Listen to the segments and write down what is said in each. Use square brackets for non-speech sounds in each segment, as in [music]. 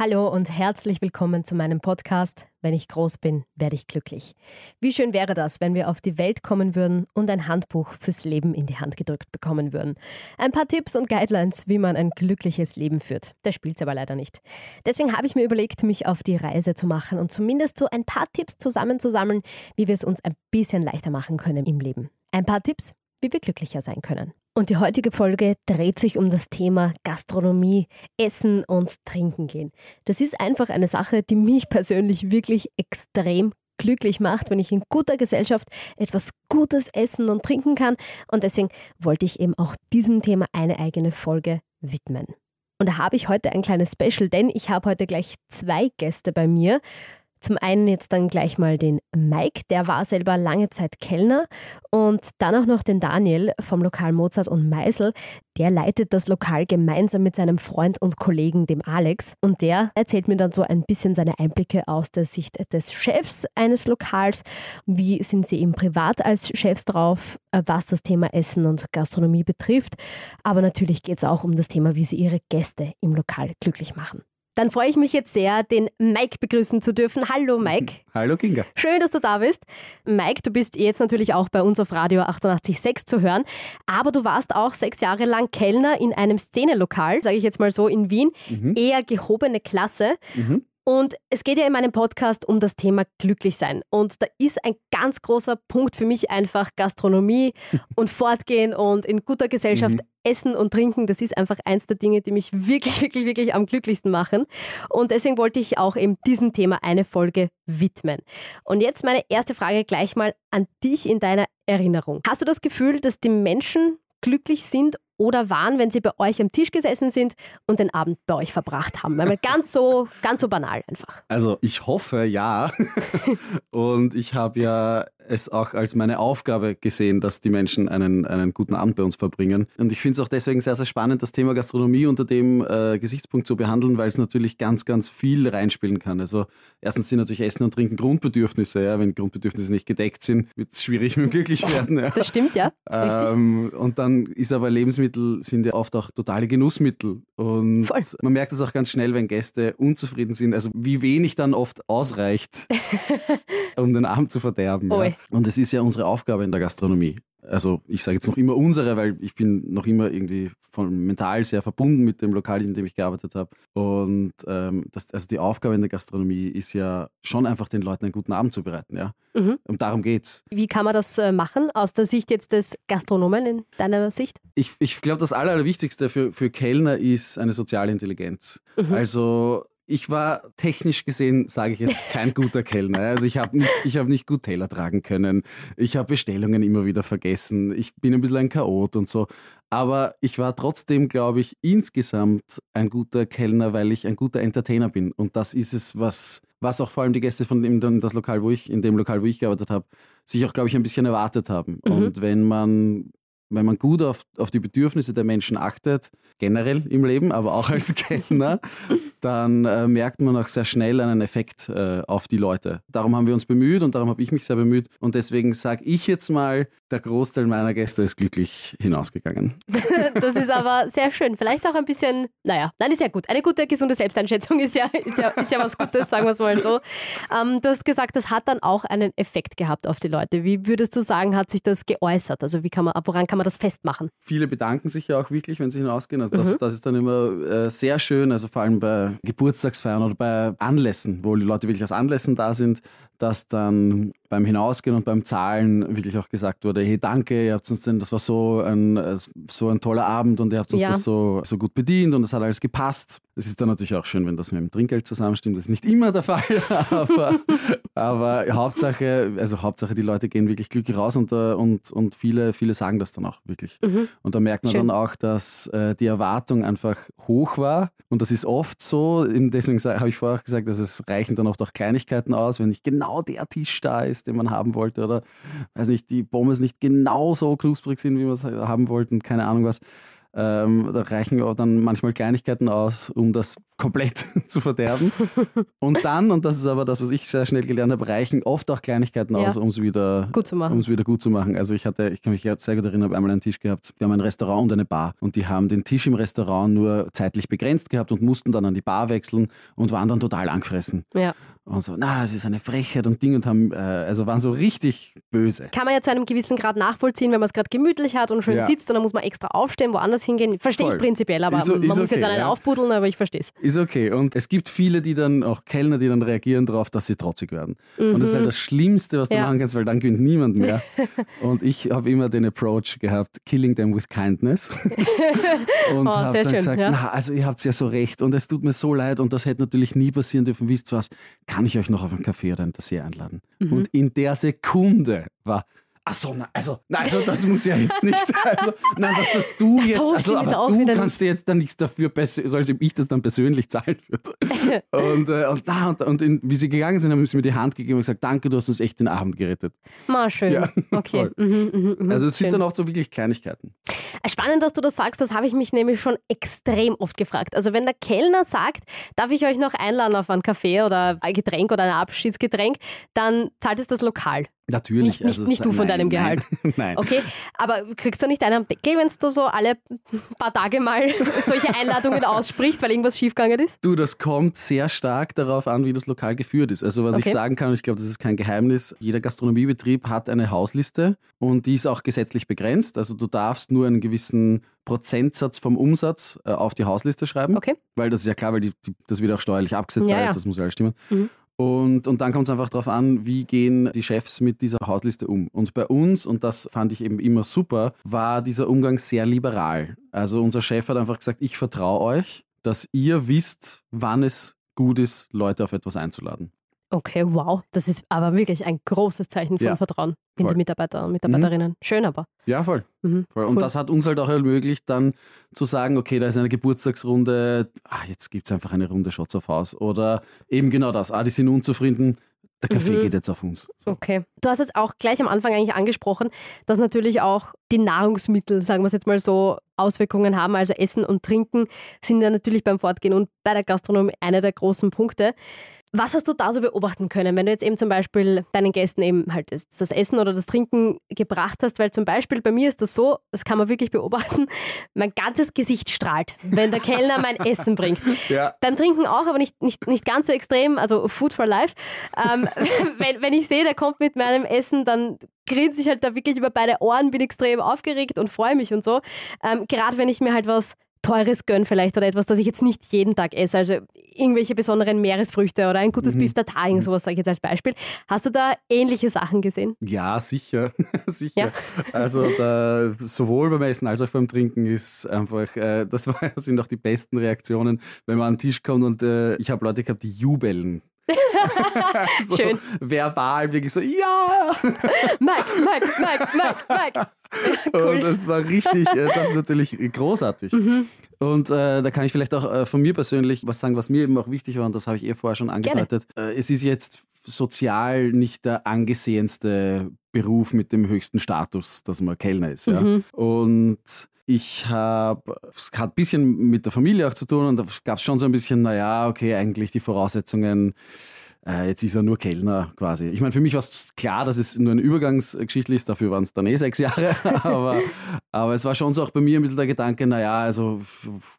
Hallo und herzlich willkommen zu meinem Podcast. Wenn ich groß bin, werde ich glücklich. Wie schön wäre das, wenn wir auf die Welt kommen würden und ein Handbuch fürs Leben in die Hand gedrückt bekommen würden. Ein paar Tipps und Guidelines, wie man ein glückliches Leben führt. Das spielt aber leider nicht. Deswegen habe ich mir überlegt, mich auf die Reise zu machen und zumindest so ein paar Tipps zusammenzusammeln, wie wir es uns ein bisschen leichter machen können im Leben. Ein paar Tipps, wie wir glücklicher sein können. Und die heutige Folge dreht sich um das Thema Gastronomie, Essen und Trinken gehen. Das ist einfach eine Sache, die mich persönlich wirklich extrem glücklich macht, wenn ich in guter Gesellschaft etwas Gutes essen und trinken kann. Und deswegen wollte ich eben auch diesem Thema eine eigene Folge widmen. Und da habe ich heute ein kleines Special, denn ich habe heute gleich zwei Gäste bei mir. Zum einen jetzt dann gleich mal den Mike, der war selber lange Zeit Kellner und dann auch noch den Daniel vom Lokal Mozart und Meisel. Der leitet das Lokal gemeinsam mit seinem Freund und Kollegen, dem Alex. Und der erzählt mir dann so ein bisschen seine Einblicke aus der Sicht des Chefs eines Lokals. Wie sind sie eben privat als Chefs drauf, was das Thema Essen und Gastronomie betrifft. Aber natürlich geht es auch um das Thema, wie sie ihre Gäste im Lokal glücklich machen. Dann freue ich mich jetzt sehr, den Mike begrüßen zu dürfen. Hallo Mike. [laughs] Hallo Kinga. Schön, dass du da bist. Mike, du bist jetzt natürlich auch bei uns auf Radio 88.6 zu hören, aber du warst auch sechs Jahre lang Kellner in einem Szenelokal, sage ich jetzt mal so, in Wien. Mhm. Eher gehobene Klasse. Mhm. Und es geht ja in meinem Podcast um das Thema Glücklichsein. Und da ist ein ganz großer Punkt für mich einfach Gastronomie [laughs] und Fortgehen und in guter Gesellschaft mhm. Essen und Trinken. Das ist einfach eins der Dinge, die mich wirklich, [laughs] wirklich, wirklich am glücklichsten machen. Und deswegen wollte ich auch eben diesem Thema eine Folge widmen. Und jetzt meine erste Frage gleich mal an dich in deiner Erinnerung. Hast du das Gefühl, dass die Menschen glücklich sind oder waren, wenn sie bei euch am Tisch gesessen sind und den Abend bei euch verbracht haben? Weil [laughs] ganz so, ganz so banal einfach. Also ich hoffe ja. [laughs] und ich habe ja es auch als meine Aufgabe gesehen, dass die Menschen einen, einen guten Abend bei uns verbringen. Und ich finde es auch deswegen sehr, sehr spannend, das Thema Gastronomie unter dem äh, Gesichtspunkt zu behandeln, weil es natürlich ganz, ganz viel reinspielen kann. Also erstens sind natürlich Essen und Trinken Grundbedürfnisse. Ja? Wenn Grundbedürfnisse nicht gedeckt sind, wird es schwierig [laughs] mit dem Glücklichwerden. Ja? Das stimmt, ja. Ähm, und dann ist aber Lebensmittel sind ja oft auch totale Genussmittel. Und Voll. man merkt es auch ganz schnell, wenn Gäste unzufrieden sind, also wie wenig dann oft ausreicht, [laughs] um den Abend zu verderben. Ja? Und es ist ja unsere Aufgabe in der Gastronomie. Also ich sage jetzt noch immer unsere, weil ich bin noch immer irgendwie von mental sehr verbunden mit dem Lokal, in dem ich gearbeitet habe. Und ähm, das, also die Aufgabe in der Gastronomie ist ja schon einfach den Leuten einen guten Abend zu bereiten. Ja? Mhm. Und darum geht's. Wie kann man das äh, machen aus der Sicht jetzt des Gastronomen in deiner Sicht? Ich, ich glaube, das Allerwichtigste für, für Kellner ist eine soziale Intelligenz. Mhm. Also ich war technisch gesehen, sage ich jetzt, kein guter Kellner. Also ich habe nicht, hab nicht gut Teller tragen können. Ich habe Bestellungen immer wieder vergessen. Ich bin ein bisschen ein Chaot und so. Aber ich war trotzdem, glaube ich, insgesamt ein guter Kellner, weil ich ein guter Entertainer bin. Und das ist es, was, was auch vor allem die Gäste von dem das Lokal, wo ich, in dem Lokal, wo ich gearbeitet habe, sich auch, glaube ich, ein bisschen erwartet haben. Mhm. Und wenn man wenn man gut auf, auf die Bedürfnisse der Menschen achtet, generell im Leben, aber auch als [laughs] Kellner, dann äh, merkt man auch sehr schnell einen Effekt äh, auf die Leute. Darum haben wir uns bemüht und darum habe ich mich sehr bemüht. Und deswegen sage ich jetzt mal, der Großteil meiner Gäste ist glücklich hinausgegangen. [laughs] das ist aber sehr schön. Vielleicht auch ein bisschen, naja, nein, ist ja gut. Eine gute, gesunde Selbsteinschätzung ist ja, ist ja, ist ja was Gutes, sagen wir es mal so. Ähm, du hast gesagt, das hat dann auch einen Effekt gehabt auf die Leute. Wie würdest du sagen, hat sich das geäußert? Also wie kann man, woran kann man das festmachen? Viele bedanken sich ja auch wirklich, wenn sie hinausgehen. Also das, mhm. das ist dann immer äh, sehr schön, also vor allem bei Geburtstagsfeiern oder bei Anlässen, wo die Leute wirklich aus Anlässen da sind, dass dann beim Hinausgehen und beim Zahlen wirklich auch gesagt wurde, hey danke, ihr habt uns denn, das war so ein, so ein toller Abend und ihr habt uns ja. das so, so gut bedient und das hat alles gepasst. Es ist dann natürlich auch schön, wenn das mit dem Trinkgeld zusammenstimmt. Das ist nicht immer der Fall, [laughs] aber, aber Hauptsache, also Hauptsache die Leute gehen wirklich glücklich raus und, äh, und, und viele, viele sagen das dann auch wirklich. Mhm. Und da merkt man schön. dann auch, dass äh, die Erwartung einfach hoch war und das ist oft so, deswegen habe ich vorher auch gesagt, dass es reichen dann oft auch Kleinigkeiten aus, wenn nicht genau der Tisch da ist, den man haben wollte oder weiß nicht, die Pommes nicht genau so knusprig sind, wie wir es haben wollten, keine Ahnung was Ähm, da reichen auch dann manchmal Kleinigkeiten aus, um das komplett [laughs] zu verderben. Und dann, und das ist aber das, was ich sehr schnell gelernt habe, reichen oft auch Kleinigkeiten aus, Ja. um es wieder Gut zu machen. wieder gut zu machen. Also ich hatte, ich kann mich sehr gut erinnern, habe einmal einen Tisch gehabt. Wir haben ein Restaurant und eine Bar und die haben den Tisch im Restaurant nur zeitlich begrenzt gehabt und mussten dann an die Bar wechseln und waren dann total angefressen. Ja. Und so, na, es ist eine Frechheit und Ding und haben, äh, also waren so richtig böse. Kann man ja zu einem gewissen Grad nachvollziehen, wenn man es gerade gemütlich hat und schön Ja. sitzt und dann muss man extra aufstehen, woanders hingehen. Verstehe ich prinzipiell, aber Ist man ist muss jetzt einen ja. aufbuddeln, aber ich verstehe es. Ist okay. Und es gibt viele, die dann, auch Kellner, die dann reagieren darauf, dass sie trotzig werden. Und das ist halt das Schlimmste, was du Ja. machen kannst, weil dann gewinnt niemand mehr. [laughs] und ich habe immer den Approach gehabt, killing them with kindness. [laughs] und Oh, habe dann schön, gesagt, na, also ihr habt ja so recht und es tut mir so leid und das hätte natürlich nie passieren dürfen. Wisst ihr was, kann ich euch noch auf einen Kaffee oder ein Dessert einladen? Mhm. Und in der Sekunde war Ach so, na, also, na, also das muss ja jetzt nicht. [laughs] Also, nein, dass das du jetzt, so also, aber auch du kannst dir jetzt dann nichts dafür, besser- soll ich das dann persönlich zahlen würde. [laughs] und, äh, und, und, und in, wie sie gegangen sind, haben sie mir die Hand gegeben und gesagt, danke, du hast uns echt den Abend gerettet. Mal schön. Ja, [laughs] okay. Mhm, mhm, mhm. Also es sind Schön. dann auch so wirklich Kleinigkeiten. Spannend, dass du das sagst, das habe ich mich nämlich schon extrem oft gefragt. Also wenn der Kellner sagt, darf ich euch noch einladen auf einen Kaffee oder ein Getränk oder ein Abschiedsgetränk, dann zahlt es das Lokal. Natürlich. Nicht- also, nicht du von nein, deinem nein, Gehalt. [laughs] Nein. Okay, aber kriegst du nicht einen Deckel, wenn du so alle paar Tage mal [laughs] solche Einladungen aussprichst, weil irgendwas schiefgegangen ist? Du, das kommt sehr stark darauf an, wie das Lokal geführt ist. Also was Okay. ich sagen kann, und ich glaube, das ist kein Geheimnis, jeder Gastronomiebetrieb hat eine Hausliste und die ist auch gesetzlich begrenzt. Also du darfst nur einen gewissen Prozentsatz vom Umsatz äh, auf die Hausliste schreiben. Okay. Weil das ist ja klar, weil die, die, das wird auch steuerlich abgesetzt, Ja, ja. das muss ja alles stimmen. Mhm. Und, und dann kommt es einfach darauf an, wie gehen die Chefs mit dieser Hausliste um. Und bei uns, und das fand ich eben immer super, war dieser Umgang sehr liberal. Also unser Chef hat einfach gesagt, ich vertraue euch, dass ihr wisst, wann es gut ist, Leute auf etwas einzuladen. Okay, wow. Das ist aber wirklich ein großes Zeichen von Ja, Vertrauen in voll. die Mitarbeiter und Mitarbeiterinnen. Schön aber. Ja, voll. Mhm. voll. Und Cool. das hat uns halt auch ermöglicht, dann zu sagen, okay, da ist eine Geburtstagsrunde, ah, jetzt gibt es einfach eine Runde Shots auf Haus. Oder eben genau das, ah, die sind unzufrieden, der Kaffee Mhm. geht jetzt auf uns. So. Okay. Du hast es auch gleich am Anfang eigentlich angesprochen, dass natürlich auch die Nahrungsmittel, sagen wir es jetzt mal so, Auswirkungen haben. Also Essen und Trinken sind ja natürlich beim Fortgehen und bei der Gastronomie einer der großen Punkte. Was hast du da so beobachten können, wenn du jetzt eben zum Beispiel deinen Gästen eben halt das Essen oder das Trinken gebracht hast? Weil zum Beispiel bei mir ist das so, das kann man wirklich beobachten, [laughs] mein ganzes Gesicht strahlt, wenn der Kellner mein [laughs] Essen bringt. Ja. Beim Trinken auch, aber nicht, nicht, nicht ganz so extrem, also Food for Life. Ähm, [laughs] wenn, wenn ich sehe, der kommt mit meinem Essen, dann grinse ich halt da wirklich über beide Ohren, bin extrem aufgeregt und freue mich und so. Ähm, Gerade wenn ich mir halt was Teures gönne vielleicht oder etwas, das ich jetzt nicht jeden Tag esse, also irgendwelche besonderen Meeresfrüchte oder ein gutes Beef Tartarin, sowas sage ich jetzt als Beispiel. Hast du da ähnliche Sachen gesehen? Ja, sicher. [laughs] sicher. Ja. Also da, sowohl beim Essen als auch beim Trinken ist einfach, äh, das war, [laughs] sind auch die besten Reaktionen, wenn man an den Tisch kommt und äh, ich habe Leute gehabt, die jubeln. [laughs] so Schön. Verbal, wirklich so, ja! Mike, Mike, Mike, Mike, Mike. [laughs] Cool. Und das war richtig, äh, das ist natürlich großartig. Mhm. Und äh, da kann ich vielleicht auch äh, von mir persönlich was sagen, was mir eben auch wichtig war, und das habe ich eh vorher schon angedeutet. Äh, es ist jetzt sozial nicht der angesehenste Beruf mit dem höchsten Status, dass man Kellner ist. Ja? Mhm. Und ich habe, es hat ein bisschen mit der Familie auch zu tun und da gab es schon so ein bisschen, naja, okay, eigentlich die Voraussetzungen, äh, jetzt ist er nur Kellner quasi. Ich meine, für mich war es klar, dass es nur eine Übergangsgeschichte ist, dafür waren es dann eh sechs Jahre, [laughs] aber, aber es war schon so auch bei mir ein bisschen der Gedanke, naja, also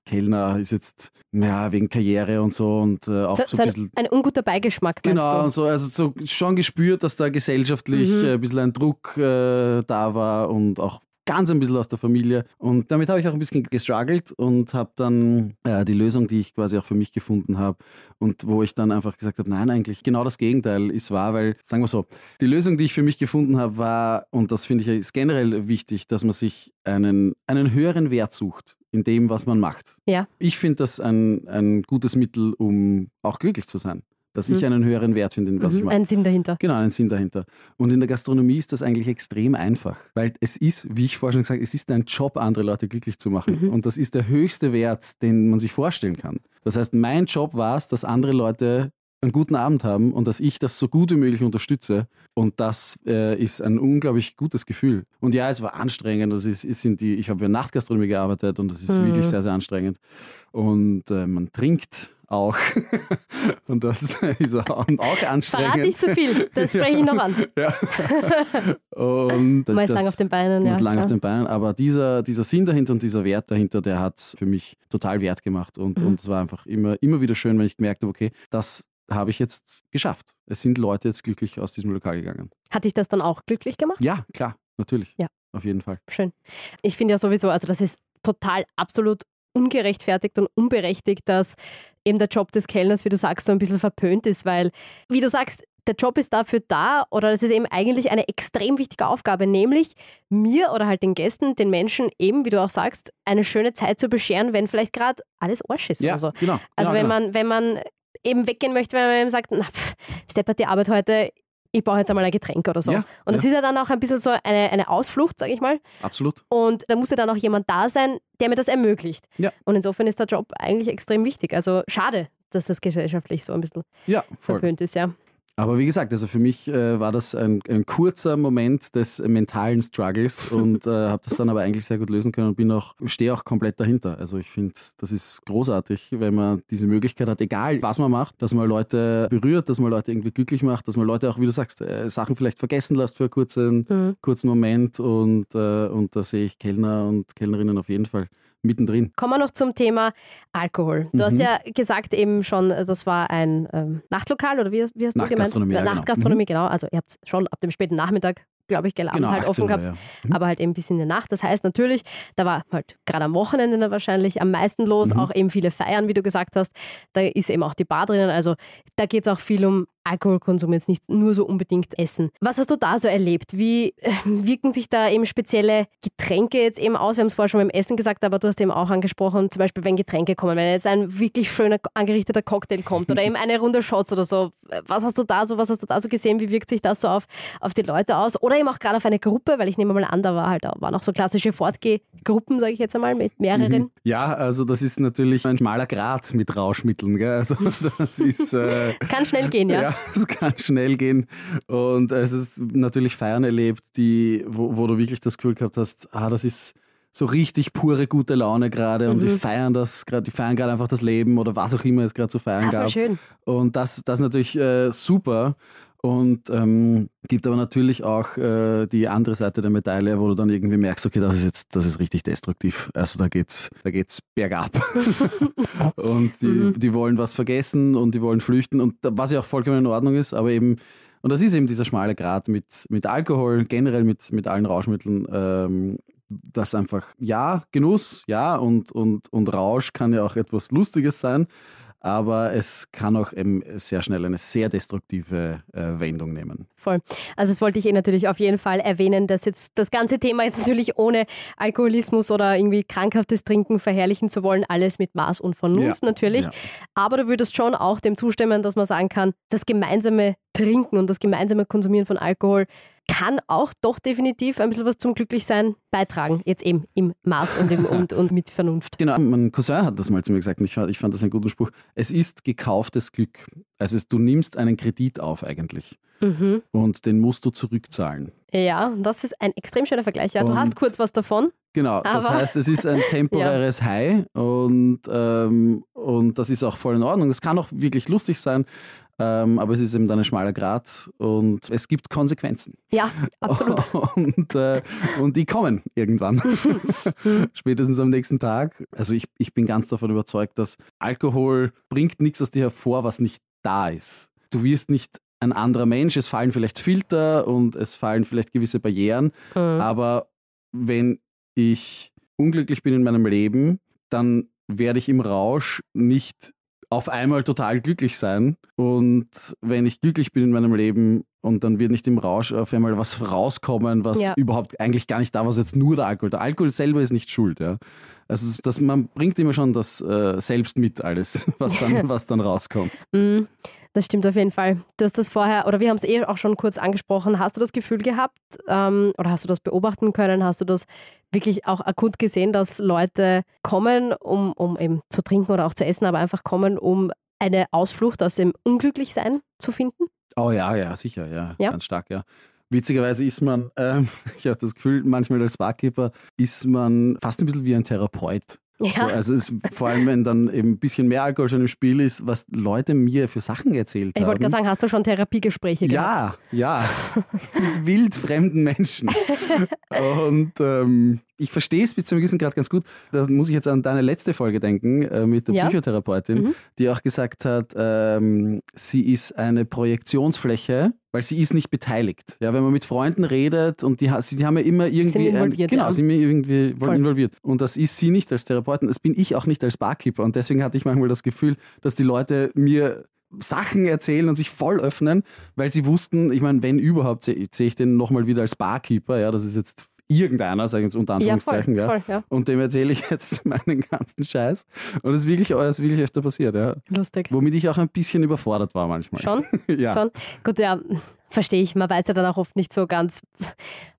Kellner ist jetzt, ja, wegen Karriere und so und äh, auch So, so, so ein bisschen... ein unguter Beigeschmack, Genau, so, also so schon gespürt, dass da gesellschaftlich Mhm. ein bisschen ein Druck äh, da war und auch ganz ein bisschen aus der Familie. Und damit habe ich auch ein bisschen gestruggelt und habe dann äh, die Lösung, die ich quasi auch für mich gefunden habe und wo ich dann einfach gesagt habe, nein, eigentlich genau das Gegenteil ist wahr, weil, sagen wir so, die Lösung, die ich für mich gefunden habe, war, und das finde ich ist generell wichtig, dass man sich einen, einen höheren Wert sucht in dem, was man macht. Ja. Ich finde das ein, ein gutes Mittel, um auch glücklich zu sein. Dass ich Mhm. einen höheren Wert finde, in was ich Mhm, mache. ein Sinn dahinter. Genau, einen Sinn dahinter. Und in der Gastronomie ist das eigentlich extrem einfach, weil es ist, wie ich vorher schon gesagt habe, es ist ein Job, andere Leute glücklich zu machen. Mhm. Und das ist der höchste Wert, den man sich vorstellen kann. Das heißt, mein Job war es, dass andere Leute einen guten Abend haben und dass ich das so gut wie möglich unterstütze. Und das äh, ist ein unglaublich gutes Gefühl. Und ja, es war anstrengend. Das ist, ist die, ich habe ja Nachtgastronomie gearbeitet und das ist mhm. wirklich sehr, sehr anstrengend. Und äh, man trinkt auch. [laughs] und das [laughs] ist auch, auch anstrengend. Verrat nicht zu so viel, das [laughs] spreche ich noch an. ja. Und das, man ist lang auf den Beinen. Man ist lang auf den Beinen, aber dieser, dieser Sinn dahinter und dieser Wert dahinter, der hat es für mich total wert gemacht. Und, mhm. und es war einfach immer, immer wieder schön, wenn ich gemerkt habe, okay, das habe ich jetzt geschafft. Es sind Leute jetzt glücklich aus diesem Lokal gegangen. Hat dich das dann auch glücklich gemacht? Ja, klar, natürlich. Ja. Auf jeden Fall. Schön. Ich finde ja sowieso, also das ist total absolut ungerechtfertigt und unberechtigt, dass eben der Job des Kellners, wie du sagst, so ein bisschen verpönt ist, weil, wie du sagst, der Job ist dafür da oder das ist eben eigentlich eine extrem wichtige Aufgabe, nämlich mir oder halt den Gästen, den Menschen eben, wie du auch sagst, eine schöne Zeit zu bescheren, wenn vielleicht gerade alles Arsch ist ja, oder so. Genau, also genau, wenn genau. man, wenn man eben weggehen möchte, wenn man eben sagt, na, pff, steppert die Arbeit heute, ich brauche jetzt einmal ein Getränk oder so. Ja, und das ja. ist ja dann auch ein bisschen so eine, eine Ausflucht, sage ich mal. Absolut. Und da muss ja dann auch jemand da sein, der mir das ermöglicht. Ja. Und insofern ist der Job eigentlich extrem wichtig. Also schade, dass das gesellschaftlich so ein bisschen ja, verpönt ist, ja. Aber wie gesagt, also für mich äh, war das ein, ein, kurzer Moment des mentalen Struggles [laughs] und äh, habe das dann aber eigentlich sehr gut lösen können und bin auch, stehe auch komplett dahinter. Also ich finde, das ist großartig, wenn man diese Möglichkeit hat, egal was man macht, dass man Leute berührt, dass man Leute irgendwie glücklich macht, dass man Leute auch, wie du sagst, äh, Sachen vielleicht vergessen lässt für einen kurzen, mhm. kurzen Moment und, äh, und da sehe ich Kellner und Kellnerinnen auf jeden Fall mittendrin. Kommen wir noch zum Thema Alkohol. Du mhm. hast ja gesagt eben schon, das war ein ähm, Nachtlokal oder wie, wie hast du gemeint? Nachtgastronomie, ja, Nachtgastronomie, genau. genau. Also ihr habt schon ab dem späten Nachmittag glaube ich, gell, Abend genau, halt offen gehabt, ja. mhm. aber halt eben bis in der Nacht. Das heißt natürlich, da war halt gerade am Wochenende wahrscheinlich am meisten los, mhm. auch eben viele Feiern, wie du gesagt hast. Da ist eben auch die Bar drinnen, also da geht es auch viel um Alkoholkonsum, jetzt nicht nur so unbedingt Essen. Was hast du da so erlebt? Wie äh, wirken sich da eben spezielle Getränke jetzt eben aus? Wir haben es vorher schon beim Essen gesagt, aber du hast eben auch angesprochen, zum Beispiel wenn Getränke kommen, wenn jetzt ein wirklich schöner angerichteter Cocktail kommt oder eben [laughs] eine Runde Shots oder so. Was hast du da so, was hast du da so gesehen? Wie wirkt sich das so auf, auf die Leute aus? Oder eben auch gerade auf eine Gruppe, weil ich nehme mal an, da war halt, waren auch so klassische Fortgehgruppen, sage ich jetzt einmal, mit mehreren. Mhm. Ja, also das ist natürlich ein schmaler Grad mit Rauschmitteln. Gell? Also [laughs] das ist... Äh, es kann schnell gehen, ja. ja [laughs] es kann schnell gehen. Und es ist natürlich Feiern erlebt, die, wo, wo du wirklich das Gefühl gehabt hast, ah, das ist so richtig pure gute Laune gerade und mhm. die feiern das gerade, die feiern gerade einfach das Leben oder was auch immer es gerade zu feiern ah, gab. Schön. Und das, das ist natürlich äh, super. Und ähm, gibt aber natürlich auch äh, die andere Seite der Medaille, wo du dann irgendwie merkst, okay, das ist jetzt, das ist richtig destruktiv. Also da geht's, da geht's bergab. [laughs] und die, mhm. die wollen was vergessen und die wollen flüchten. Und was ja auch vollkommen in Ordnung ist, aber eben, und das ist eben dieser schmale Grad mit, mit Alkohol, generell mit, mit allen Rauschmitteln, ähm, das einfach, ja, Genuss, ja, und, und, und Rausch kann ja auch etwas Lustiges sein aber es kann auch eben sehr schnell eine sehr destruktive äh, Wendung nehmen. Voll. Also das wollte ich eh natürlich auf jeden Fall erwähnen, dass jetzt das ganze Thema jetzt natürlich ohne Alkoholismus oder irgendwie krankhaftes Trinken verherrlichen zu wollen, alles mit Maß und Vernunft ja. natürlich. Ja. Aber du würdest schon auch dem zustimmen, dass man sagen kann, das gemeinsame Trinken und das gemeinsame Konsumieren von Alkohol kann auch doch definitiv ein bisschen was zum Glücklichsein beitragen. Jetzt eben im Maß und, im, [laughs] und, und mit Vernunft. Genau, mein Cousin hat das mal zu mir gesagt und ich fand, ich fand das einen guten Spruch. Es ist gekauftes Glück. Also du nimmst einen Kredit auf eigentlich mhm. und den musst du zurückzahlen. Ja, das ist ein extrem schöner Vergleich. Ja, du und hast kurz was davon. Genau, das heißt, es ist ein [laughs] temporäres ja. High und, ähm, und das ist auch voll in Ordnung. Es kann auch wirklich lustig sein, ähm, aber es ist eben dann ein schmaler Grat und es gibt Konsequenzen. Ja, absolut. [laughs] Und, äh, und die kommen irgendwann. [laughs] Spätestens am nächsten Tag. Also ich, ich bin ganz davon überzeugt, dass Alkohol bringt nichts aus dir hervor, was nicht da ist. Du wirst nicht ein anderer Mensch, es fallen vielleicht Filter und es fallen vielleicht gewisse Barrieren, mhm. aber wenn ich unglücklich bin in meinem Leben, dann werde ich im Rausch nicht auf einmal total glücklich sein. Und wenn ich glücklich bin in meinem Leben und dann wird nicht im Rausch auf einmal was rauskommen, was ja. überhaupt eigentlich gar nicht da war, was jetzt nur der Alkohol. Der Alkohol selber ist nicht schuld. Ja. Also das, man bringt immer schon das äh, selbst mit alles, was dann, [laughs] was dann rauskommt. Mm. Das stimmt auf jeden Fall. Du hast das vorher, oder wir haben es eh auch schon kurz angesprochen. Hast du das Gefühl gehabt ähm, oder hast du das beobachten können? Hast du das wirklich auch akut gesehen, dass Leute kommen, um, um eben zu trinken oder auch zu essen, aber einfach kommen, um eine Ausflucht aus dem Unglücklichsein zu finden? Oh ja, ja, sicher, ja, Ja? ganz stark, ja. Witzigerweise ist man, ähm, [laughs] ich habe das Gefühl, manchmal als Barkeeper ist man fast ein bisschen wie ein Therapeut. So, Ja. also es, vor allem, wenn dann eben ein bisschen mehr Alkohol schon im Spiel ist, was Leute mir für Sachen erzählt Ich haben. wollte gerade sagen, hast du schon Therapiegespräche gehabt? Ja, ja. Mit wildfremden Menschen. [laughs] Und ähm, ich verstehe es bis zu einem gewissen Grad ganz gut. Da muss ich jetzt an deine letzte Folge denken äh, mit der Ja. Psychotherapeutin, Mhm. die auch gesagt hat, ähm, sie ist eine Projektionsfläche, weil sie ist nicht beteiligt. Ja, wenn man mit Freunden redet und die, sie, die haben ja immer irgendwie... Sind involviert, ein, genau, ja. sind irgendwie voll involviert. Und das ist sie nicht als Therapeutin, das bin ich auch nicht als Barkeeper. Und deswegen hatte ich manchmal das Gefühl, dass die Leute mir Sachen erzählen und sich voll öffnen, weil sie wussten, ich meine, wenn überhaupt, sehe sehe ich den nochmal wieder als Barkeeper, ja, das ist jetzt irgendeiner, sage ich jetzt unter Ja, voll, Anführungszeichen, ja. voll, ja. Und dem erzähle ich jetzt [laughs] meinen ganzen Scheiß. Und das ist wirklich, das ist wirklich öfter passiert, ja. Lustig. Womit ich auch ein bisschen überfordert war manchmal. Schon? [laughs] ja. Schon? Gut, ja, verstehe ich. Man weiß ja dann auch oft nicht so ganz,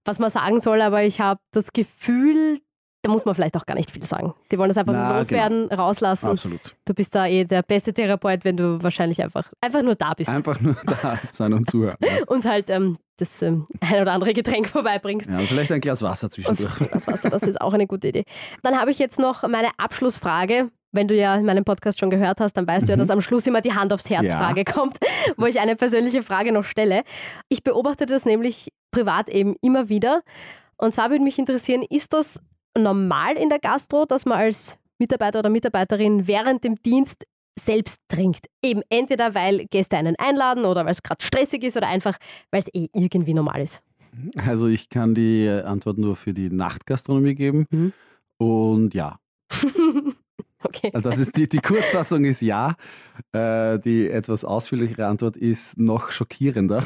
was man sagen soll, aber ich habe das Gefühl, da muss man vielleicht auch gar nicht viel sagen. Die wollen das einfach Na, nur loswerden, rauslassen. Absolut. Du bist da eh der beste Therapeut, wenn du wahrscheinlich einfach, einfach nur da bist Einfach nur da sein und zuhören. Ja. [laughs] und halt ähm, das ähm, ein oder andere Getränk vorbeibringst. Ja, und vielleicht ein Glas Wasser zwischendurch. [laughs] das Wasser, das ist auch eine gute Idee. Dann habe ich jetzt noch meine Abschlussfrage. Wenn du ja in meinem Podcast schon gehört hast, dann weißt du ja, dass am Schluss immer die Hand aufs Herz Mhm. Ja. Frage kommt, [laughs] wo ich eine persönliche Frage noch stelle. Ich beobachte das nämlich privat eben immer wieder. Und zwar würde mich interessieren, ist das normal in der Gastro, dass man als Mitarbeiter oder Mitarbeiterin während dem Dienst selbst trinkt? Eben entweder, weil Gäste einen einladen oder weil es gerade stressig ist oder einfach, weil es eh irgendwie normal ist. Also ich kann die Antwort nur für die Nachtgastronomie geben. Mhm. Und ja, [laughs] [laughs] Okay. Also das ist die, die Kurzfassung ist ja. Äh, die etwas ausführlichere Antwort ist noch schockierender.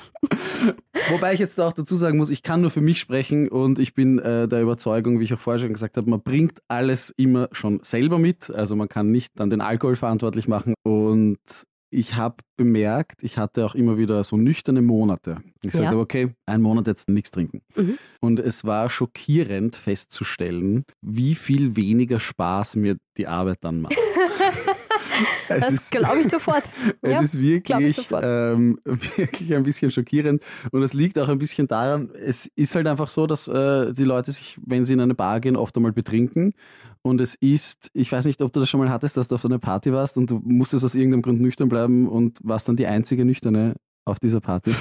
[laughs] Wobei ich jetzt auch dazu sagen muss, ich kann nur für mich sprechen und ich bin äh, der Überzeugung, wie ich auch vorher schon gesagt habe, man bringt alles immer schon selber mit. Also man kann nicht dann den Alkohol verantwortlich machen. Und ich habe bemerkt, ich hatte auch immer wieder so nüchterne Monate. Ich sagte, Ja. okay, einen Monat jetzt nichts trinken. Mhm. Und es war schockierend festzustellen, wie viel weniger Spaß mir die Arbeit dann macht. [laughs] Das glaube ich sofort. [laughs] es ja. ist wirklich, ähm, [laughs] wirklich ein bisschen schockierend. Und es liegt auch ein bisschen daran, es ist halt einfach so, dass äh, die Leute sich, wenn sie in eine Bar gehen, oft einmal betrinken. Und es ist, ich weiß nicht, ob du das schon mal hattest, dass du auf einer Party warst und du musstest aus irgendeinem Grund nüchtern bleiben und warst dann die einzige Nüchterne auf dieser Party.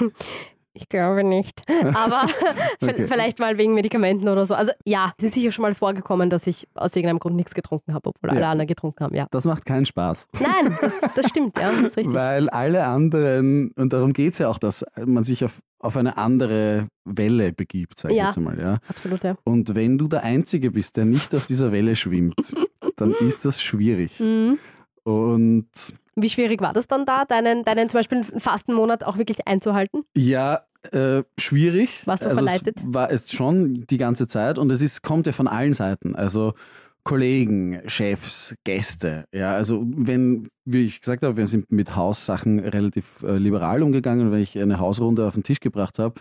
Ich glaube nicht. Aber [laughs] [laughs] Okay. vielleicht mal wegen Medikamenten oder so. Also ja, es ist sicher schon mal vorgekommen, dass ich aus irgendeinem Grund nichts getrunken habe, obwohl alle Ja. anderen getrunken haben, ja. Das macht keinen Spaß. Nein, das, das stimmt, ja, das ist richtig. Weil alle anderen, und darum geht es ja auch, dass man sich auf, auf eine andere Welle begibt, sage ich Ja. jetzt einmal. Ja. Absolut, ja. Und wenn du der Einzige bist, der nicht auf dieser Welle schwimmt, [laughs] dann ist das schwierig. Mhm. Und Wie schwierig war das dann da, deinen, deinen zum Beispiel Fastenmonat auch wirklich einzuhalten? ja, äh, schwierig. Warst du also verleitet? Es war es schon die ganze Zeit und es ist, kommt ja von allen Seiten. Also Kollegen, Chefs, Gäste. Ja, also wenn, wie ich gesagt habe, wir sind mit Haussachen relativ äh, liberal umgegangen wenn ich eine Hausrunde auf den Tisch gebracht habe,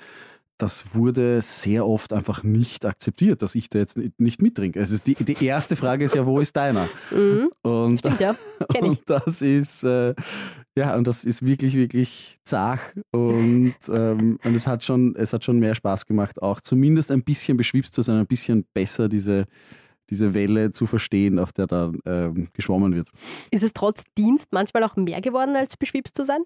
das wurde sehr oft einfach nicht akzeptiert, dass ich da jetzt nicht- mittrinke. Ist die, die erste Frage ist ja, wo ist deiner? Mhm. Und Stimmt, ja. [laughs] Kenn ich. und das ist, äh, ja, und das ist wirklich, wirklich zart. Und, ähm, und es, hat schon, es hat schon mehr Spaß gemacht, auch zumindest ein bisschen beschwipst zu sein, ein bisschen besser diese, diese Welle zu verstehen, auf der da ähm, geschwommen wird. Ist es trotz Dienst manchmal auch mehr geworden, als beschwipst zu sein?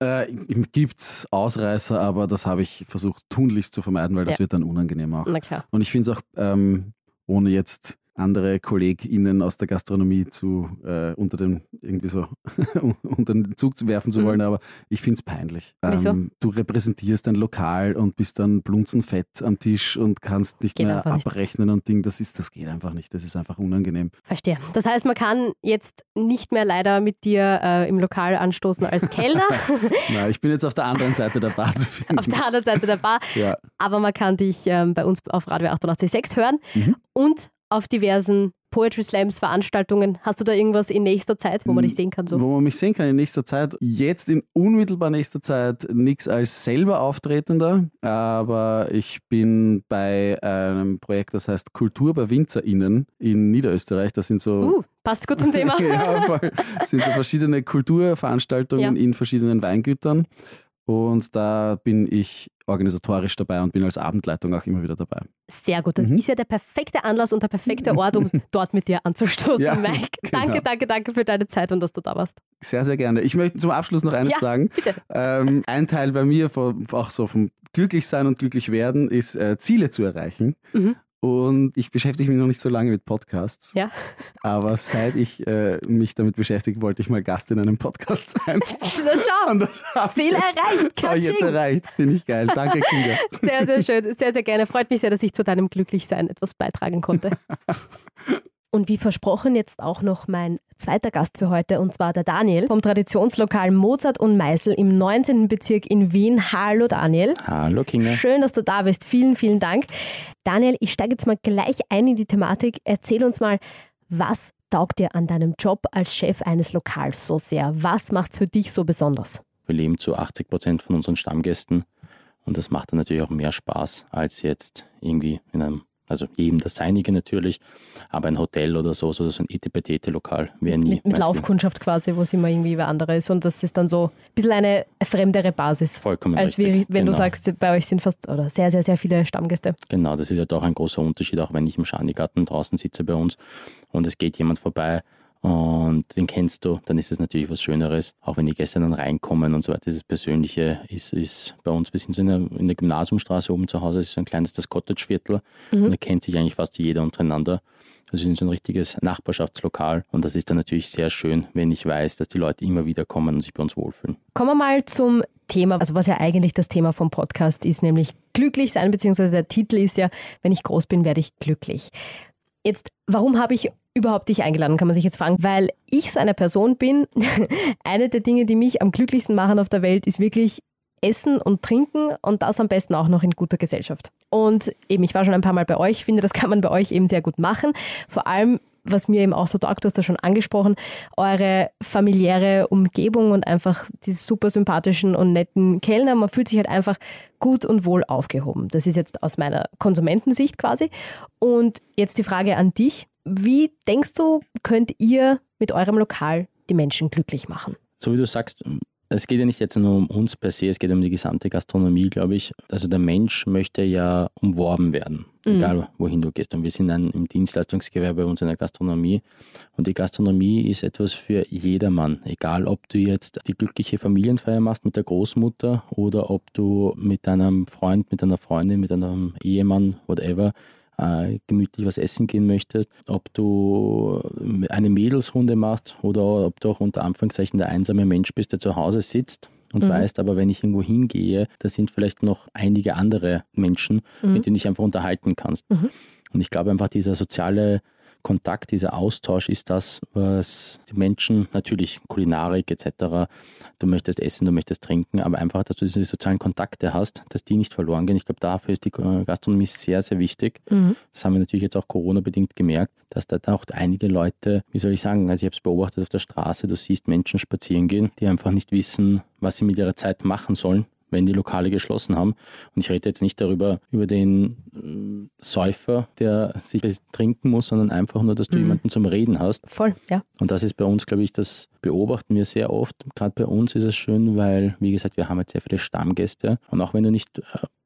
Äh, Gibt es Ausreißer, aber das habe ich versucht tunlichst zu vermeiden, weil das Ja. wird dann unangenehm auch. Na klar. Und ich finde es auch, ähm, ohne jetzt andere KollegInnen aus der Gastronomie zu äh, unter den irgendwie so [laughs] unter den Zug zu werfen zu Mhm. wollen, aber ich finde es peinlich. Ähm, du repräsentierst ein Lokal und bist dann blunzenfett am Tisch und kannst nicht Geht mehr einfach nicht. abrechnen und Ding. Das ist, das geht einfach nicht. Das ist einfach unangenehm. Verstehe. Das heißt, man kann jetzt nicht mehr leider mit dir äh, im Lokal anstoßen als Kellner, [laughs] Na, ich bin jetzt auf der anderen Seite der Bar zu [laughs] finden. auf der anderen Seite der Bar, ja. aber man kann dich ähm, bei uns auf Radio 886 hören Mhm. und auf diversen Poetry Slams Veranstaltungen. Hast du da irgendwas in nächster Zeit, wo man dich sehen kann? So? Wo man mich sehen kann in nächster Zeit. Jetzt in unmittelbar nächster Zeit nichts als selber Auftretender, aber ich bin bei einem Projekt, das heißt Kultur bei WinzerInnen in Niederösterreich. Das sind so Uh, Passt gut zum Thema. [laughs] ja, sind so verschiedene Kulturveranstaltungen Ja. in verschiedenen Weingütern. Und da bin ich organisatorisch dabei und bin als Abendleitung auch immer wieder dabei. Sehr gut. Das Mhm. ist ja der perfekte Anlass und der perfekte Ort, um [laughs] dort mit dir anzustoßen, Ja, Mike. [laughs] genau. Danke, danke, danke für deine Zeit und dass du da warst. Sehr, sehr gerne. Ich möchte zum Abschluss noch eines Ja, sagen. bitte. Ähm, ein Teil bei mir, vom, auch so vom Glücklichsein und Glücklichwerden, ist äh, Ziele zu erreichen. Mhm. Und ich beschäftige mich noch nicht so lange mit Podcasts. Ja. Aber seit ich äh, mich damit beschäftige, wollte ich mal Gast in einem Podcast sein. [laughs] Na schau, [laughs] Und das Ziel jetzt, erreicht. das [laughs] hab ich jetzt erreicht. Finde ich geil. Danke, Kinga. Sehr, sehr schön. Sehr, sehr gerne. Freut mich sehr, dass ich zu deinem Glücklichsein etwas beitragen konnte. Und wie versprochen, jetzt auch noch mein zweiter Gast für heute, und zwar der Daniel vom Traditionslokal Mozart und Meißel im 19. Bezirk in Wien. Hallo Daniel. Hallo Kinga. Schön, dass du da bist. Vielen, vielen Dank. Daniel, ich steige jetzt mal gleich ein in die Thematik. Erzähl uns mal, was taugt dir an deinem Job als Chef eines Lokals so sehr? Was macht es für dich so besonders? Wir leben zu 80 Prozent von unseren Stammgästen und das macht dann natürlich auch mehr Spaß als jetzt irgendwie in einem, also jedem das Seinige natürlich, aber ein Hotel oder so, so so ein Etepetete-Lokal wäre nie. Mit, mit Laufkundschaft quasi, wo es immer irgendwie wer andere ist. Und das ist dann so ein bisschen eine fremdere Basis. Vollkommen Als wie, richtig. wenn du Genau. sagst, bei euch sind fast oder sehr, sehr, sehr viele Stammgäste. Genau, das ist ja doch ein großer Unterschied, auch wenn ich im Schanigarten draußen sitze bei uns und es geht jemand vorbei und den kennst du, dann ist es natürlich was Schöneres, auch wenn die Gäste dann reinkommen und so weiter. Das Persönliche ist, ist bei uns, wir sind so in der, in der Gymnasiumstraße oben zu Hause, das ist so ein kleines das Cottage-Viertel und da kennt sich eigentlich fast jeder untereinander. Also wir sind so ein richtiges Nachbarschaftslokal und das ist dann natürlich sehr schön, wenn ich weiß, dass die Leute immer wieder kommen und sich bei uns wohlfühlen. Kommen wir mal zum Thema, also was ja eigentlich das Thema vom Podcast ist, nämlich glücklich sein, beziehungsweise der Titel ist ja, wenn ich groß bin, werde ich glücklich. Jetzt, warum habe ich überhaupt dich eingeladen, kann man sich jetzt fragen, weil ich so eine Person bin. [laughs] eine der Dinge, die mich am glücklichsten machen auf der Welt, ist wirklich Essen und Trinken und das am besten auch noch in guter Gesellschaft. Und eben, ich war schon ein paar Mal bei euch, finde, das kann man bei euch eben sehr gut machen. Vor allem, was mir eben auch so taugt, du hast das schon angesprochen, eure familiäre Umgebung und einfach diese super sympathischen und netten Kellner. Man fühlt sich halt einfach gut und wohl aufgehoben. Das ist jetzt aus meiner Konsumentensicht quasi. Und jetzt die Frage an dich. Wie denkst du, könnt ihr mit eurem Lokal die Menschen glücklich machen? so wie du sagst, es geht ja nicht jetzt nur um uns per se, es geht um die gesamte Gastronomie, glaube ich. Also der Mensch möchte ja umworben werden, egal wohin du gehst. Und wir sind ein, im Dienstleistungsgewerbe bei uns in der Gastronomie. Und die Gastronomie ist etwas für jedermann. Egal, ob du jetzt die glückliche Familienfeier machst mit der Großmutter oder ob du mit deinem Freund, mit deiner Freundin, mit deinem Ehemann, whatever, äh, gemütlich was essen gehen möchtest, ob du eine Mädelsrunde machst oder ob du auch unter Anführungszeichen der einsame Mensch bist, der zu Hause sitzt und weißt, aber wenn ich irgendwo hingehe, da sind vielleicht noch einige andere Menschen, mit denen ich einfach unterhalten kannst. Und ich glaube einfach, dieser soziale Kontakt, dieser Austausch ist das, was die Menschen, natürlich Kulinarik etc., du möchtest essen, du möchtest trinken, aber einfach, dass du diese sozialen Kontakte hast, dass die nicht verloren gehen. Ich glaube, dafür ist die Gastronomie sehr, sehr wichtig. Das haben wir natürlich jetzt auch Corona-bedingt gemerkt, dass da auch einige Leute, wie soll ich sagen, also ich habe es beobachtet auf der Straße, du siehst Menschen spazieren gehen, die einfach nicht wissen, was sie mit ihrer Zeit machen sollen wenn die Lokale geschlossen haben. Und ich rede jetzt nicht darüber, über den mm, Säufer, der sich trinken muss, sondern einfach nur, dass du jemanden zum Reden hast. Voll, ja. Und das ist bei uns, glaube ich, das beobachten wir sehr oft. Gerade bei uns ist es schön, weil, wie gesagt, wir haben jetzt sehr viele Stammgäste. Und auch wenn du nicht äh,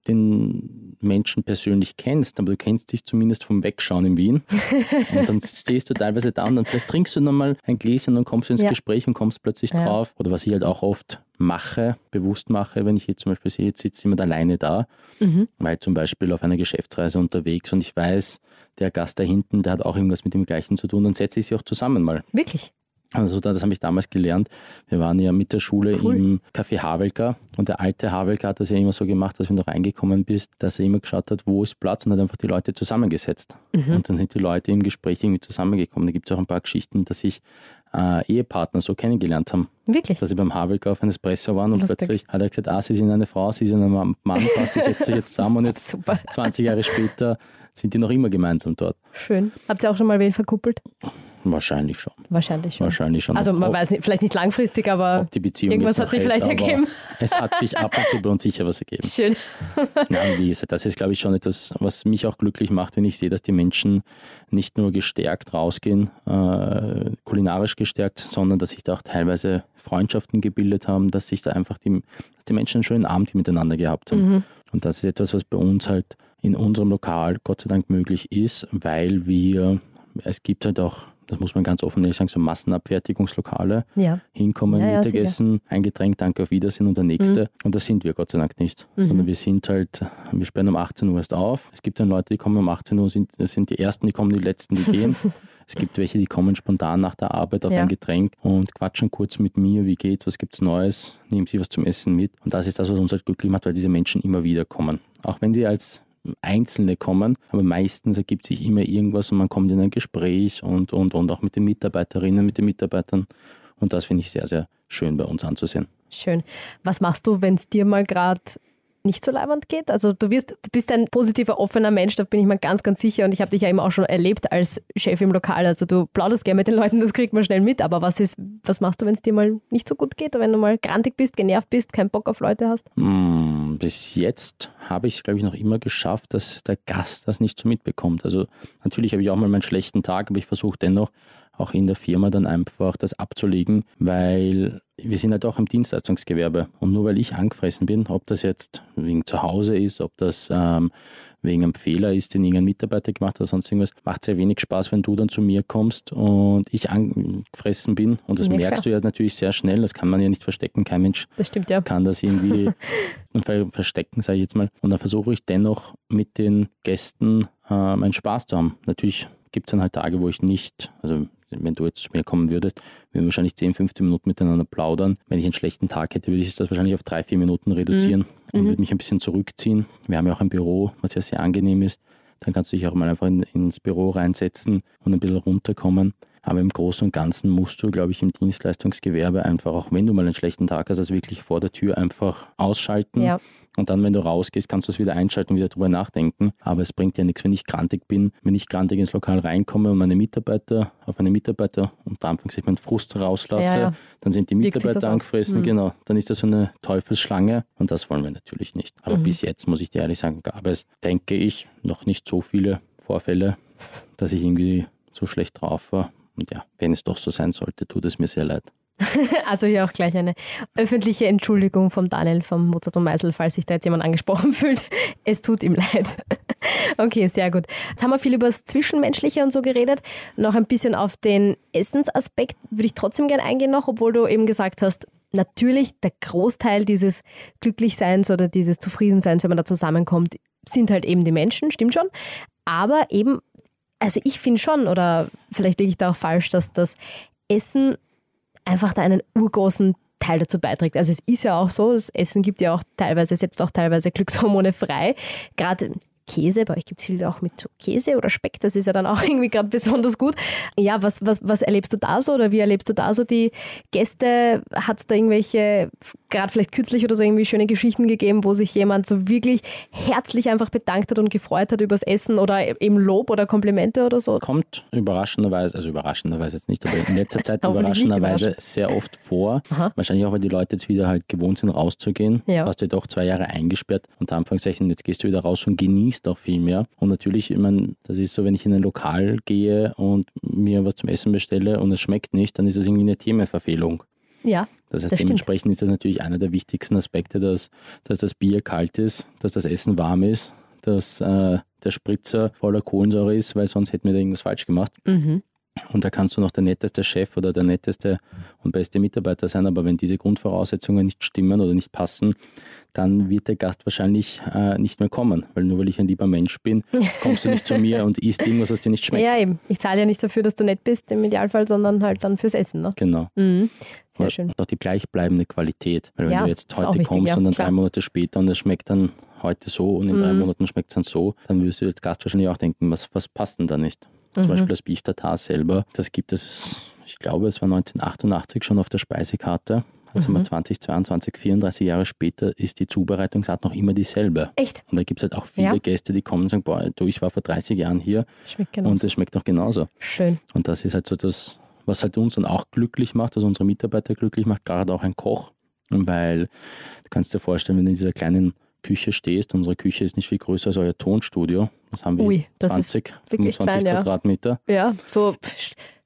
den Menschen persönlich kennst, aber du kennst dich zumindest vom Wegschauen in Wien. [laughs] und dann stehst du teilweise da und dann vielleicht trinkst du nochmal ein Gläschen und kommst ins Ja. Gespräch und kommst plötzlich Ja. drauf. Oder was ich halt auch oft mache, bewusst mache, wenn ich jetzt zum Beispiel sehe, jetzt sitzt jemand alleine da, weil zum Beispiel auf einer Geschäftsreise unterwegs und ich weiß, der Gast da hinten, der hat auch irgendwas mit dem Gleichen zu tun, dann setze ich sie auch zusammen mal. Wirklich. Also das habe ich damals gelernt. Wir waren ja mit der Schule Cool. im Café Havelka und der alte Havelka hat das ja immer so gemacht, dass wenn du reingekommen bist, dass er immer geschaut hat, wo ist Platz und hat einfach die Leute zusammengesetzt. Und dann sind die Leute im Gespräch irgendwie zusammengekommen. Da gibt es auch ein paar Geschichten, dass ich äh, Ehepartner so kennengelernt haben. Wirklich? Dass sie beim Havelk auf ein Espresso waren und Lustig. plötzlich hat er gesagt, ah, sie sind eine Frau, sie sind ein Mann, passt, die setzt sich jetzt zusammen und [laughs] jetzt Super. 20 Jahre später sind die noch immer gemeinsam dort. Schön. Habt ihr auch schon mal wen verkuppelt? Wahrscheinlich schon. Wahrscheinlich schon. Wahrscheinlich schon. Also man ob, weiß nicht, vielleicht nicht langfristig, aber ob die Beziehung irgendwas hat sich vielleicht hält, ergeben. Es hat sich ab und zu bei uns sicher was ergeben. schön. Nein, wie gesagt, das ist, glaube ich, schon etwas, was mich auch glücklich macht, wenn ich sehe, dass die Menschen nicht nur gestärkt rausgehen, äh, kulinarisch gestärkt, sondern dass sich da auch teilweise Freundschaften gebildet haben, dass sich da einfach die, die Menschen einen schönen Abend miteinander gehabt haben. Mhm. Und das ist etwas, was bei uns halt in unserem Lokal Gott sei Dank möglich ist, weil wir, es gibt halt auch, das muss man ganz offen ehrlich sagen, so Massenabfertigungslokale, Ja. hinkommen, Ja, ja, Mittagessen, ein Getränk, danke, auf Wiedersehen und der nächste. Und das sind wir Gott sei Dank nicht. Mhm. Sondern wir sind halt, wir sperren um 18 Uhr erst auf. Es gibt dann Leute, die kommen um 18 Uhr, sind, das sind die Ersten, die kommen, die Letzten, die gehen. [laughs] es gibt welche, die kommen spontan nach der Arbeit auf Ja. ein Getränk und quatschen kurz mit mir, wie geht's, was gibt's Neues, nehmen sie was zum Essen mit. Und das ist das, was uns halt glücklich macht, weil diese Menschen immer wieder kommen. Auch wenn sie als Einzelne kommen, aber meistens ergibt sich immer irgendwas und man kommt in ein Gespräch und, und, und auch mit den Mitarbeiterinnen, mit den Mitarbeitern. Und das finde ich sehr, sehr schön bei uns anzusehen. Schön. Was machst du, wenn es dir mal gerade nicht so leibend geht? Also du wirst, du bist ein positiver, offener Mensch, da bin ich mir ganz, ganz sicher. Und ich habe dich ja eben auch schon erlebt als Chef im Lokal. Also du plauderst gerne mit den Leuten, das kriegt man schnell mit. Aber was ist, was machst du, wenn es dir mal nicht so gut geht? Oder wenn du mal grantig bist, genervt bist, keinen Bock auf Leute hast? Mm, Bis jetzt habe ich es, glaube ich, noch immer geschafft, dass der Gast das nicht so mitbekommt. Also natürlich habe ich auch mal meinen schlechten Tag, aber ich versuche dennoch auch in der Firma dann einfach das abzulegen, weil wir sind halt auch im Dienstleistungsgewerbe. Und nur weil ich angefressen bin, ob das jetzt wegen zu Hause ist, ob das ähm, wegen einem Fehler ist, den irgendein Mitarbeiter gemacht hat oder sonst irgendwas, macht sehr wenig Spaß, wenn du dann zu mir kommst und ich angefressen bin. Und das Ja, merkst klar. du ja natürlich sehr schnell. Das kann man ja nicht verstecken. Kein Mensch Das stimmt ja. kann das irgendwie [laughs] ver verstecken, sage ich jetzt mal. Und dann versuche ich dennoch mit den Gästen äh, meinen Spaß zu haben. Natürlich gibt es dann halt Tage, wo ich nicht, also wenn du jetzt zu mir kommen würdest, würden wir wahrscheinlich 10, 15 Minuten miteinander plaudern. Wenn ich einen schlechten Tag hätte, würde ich das wahrscheinlich auf drei, vier Minuten reduzieren und würde mich ein bisschen zurückziehen. Wir haben ja auch ein Büro, was ja sehr angenehm ist. Dann kannst du dich auch mal einfach in, ins Büro reinsetzen und ein bisschen runterkommen. Aber im Großen und Ganzen musst du, glaube ich, im Dienstleistungsgewerbe einfach, auch wenn du mal einen schlechten Tag hast, also wirklich vor der Tür einfach ausschalten. Ja. Und dann, wenn du rausgehst, kannst du es wieder einschalten und wieder drüber nachdenken. Aber es bringt ja nichts, wenn ich grantig bin, wenn ich grantig ins Lokal reinkomme und meine Mitarbeiter, auf meine Mitarbeiter unter Anführungszeichen meinen Frust rauslasse, Ja, dann sind die Mitarbeiter angefressen, Mhm. genau. Dann ist das so eine Teufelsschlange und das wollen wir natürlich nicht. Aber Mhm. bis jetzt, muss ich dir ehrlich sagen, gab es, denke ich, noch nicht so viele Vorfälle, dass ich irgendwie so schlecht drauf war. Und ja, wenn es doch so sein sollte, tut es mir sehr leid. [laughs] Also hier auch gleich eine öffentliche Entschuldigung vom Daniel vom Mozart und Meisel, falls sich da jetzt jemand angesprochen [laughs] fühlt. Es tut ihm leid. [laughs] Okay, sehr gut. Jetzt haben wir viel über das Zwischenmenschliche und so geredet. Noch ein bisschen auf den Essensaspekt würde ich trotzdem gerne eingehen noch, obwohl du eben gesagt hast, natürlich der Großteil dieses Glücklichseins oder dieses Zufriedenseins, wenn man da zusammenkommt, sind halt eben die Menschen, stimmt schon. Aber eben, also ich finde schon, oder vielleicht liege ich da auch falsch, dass das Essen einfach da einen urgroßen Teil dazu beiträgt. Also es ist ja auch so, das Essen gibt ja auch teilweise, setzt auch teilweise Glückshormone frei. Gerade Käse, bei euch gibt es viel auch mit Käse oder Speck, das ist ja dann auch [laughs] irgendwie gerade besonders gut. Ja, was, was, was erlebst du da so oder wie erlebst du da so die Gäste? Hat es da irgendwelche, gerade vielleicht kürzlich oder so irgendwie schöne Geschichten gegeben, wo sich jemand so wirklich herzlich einfach bedankt hat und gefreut hat übers Essen oder eben Lob oder Komplimente oder so? Kommt überraschenderweise, also überraschenderweise jetzt nicht, aber in letzter [laughs] Zeit überraschenderweise sehr oft vor. Aha. Wahrscheinlich auch, weil die Leute jetzt wieder halt gewohnt sind, rauszugehen. Ja. Jetzt warst du ja doch zwei Jahre eingesperrt unter Anführungszeichen, jetzt gehst du wieder raus und genießt auch viel mehr. Und natürlich, ich meine, das ist so, wenn ich in ein Lokal gehe und mir was zum Essen bestelle und es schmeckt nicht, dann ist das irgendwie eine Themenverfehlung. Ja, Das heißt, Das stimmt. dementsprechend ist das natürlich einer der wichtigsten Aspekte, dass, dass das Bier kalt ist, dass das Essen warm ist, dass äh, der Spritzer voller Kohlensäure ist, weil sonst hätten wir da irgendwas falsch gemacht. mhm. Und da kannst du noch der netteste Chef oder der netteste und beste Mitarbeiter sein, aber wenn diese Grundvoraussetzungen nicht stimmen oder nicht passen, dann wird der Gast wahrscheinlich äh, nicht mehr kommen. Weil nur weil ich ein lieber Mensch bin, kommst du nicht zu mir und isst irgendwas, was dir nicht schmeckt. Ja, eben. Ich zahle ja nicht dafür, dass du nett bist im Idealfall, sondern halt dann fürs Essen. Ne? Genau. Mhm. Sehr Und schön. auch die gleichbleibende Qualität. Weil wenn Ja, du jetzt heute wichtig, kommst ja, und dann klar. drei Monate später und es schmeckt dann heute so und in drei Mhm. Monaten schmeckt es dann so, dann wirst du als Gast wahrscheinlich auch denken, was, was passt denn da nicht? Mhm. Zum Beispiel das Beef Tartar selber, das gibt es, ich glaube, es war 1988 schon auf der Speisekarte. Jetzt mhm. haben wir 2022, 34 Jahre später, ist die Zubereitungsart noch immer dieselbe. Echt? Und da gibt es halt auch viele ja. Gäste, die kommen und sagen, boah, du, ich war vor 30 Jahren hier schmeckt und es schmeckt noch genauso. Schön. Und das ist halt so das, was halt uns dann auch glücklich macht, was unsere Mitarbeiter glücklich macht, gerade auch ein Koch. Weil du kannst dir vorstellen, wenn du in dieser kleinen Küche stehst, unsere Küche ist nicht viel größer als euer Tonstudio. Das haben wir Ui, das 20, 25 klein, Quadratmeter. Ja, ja so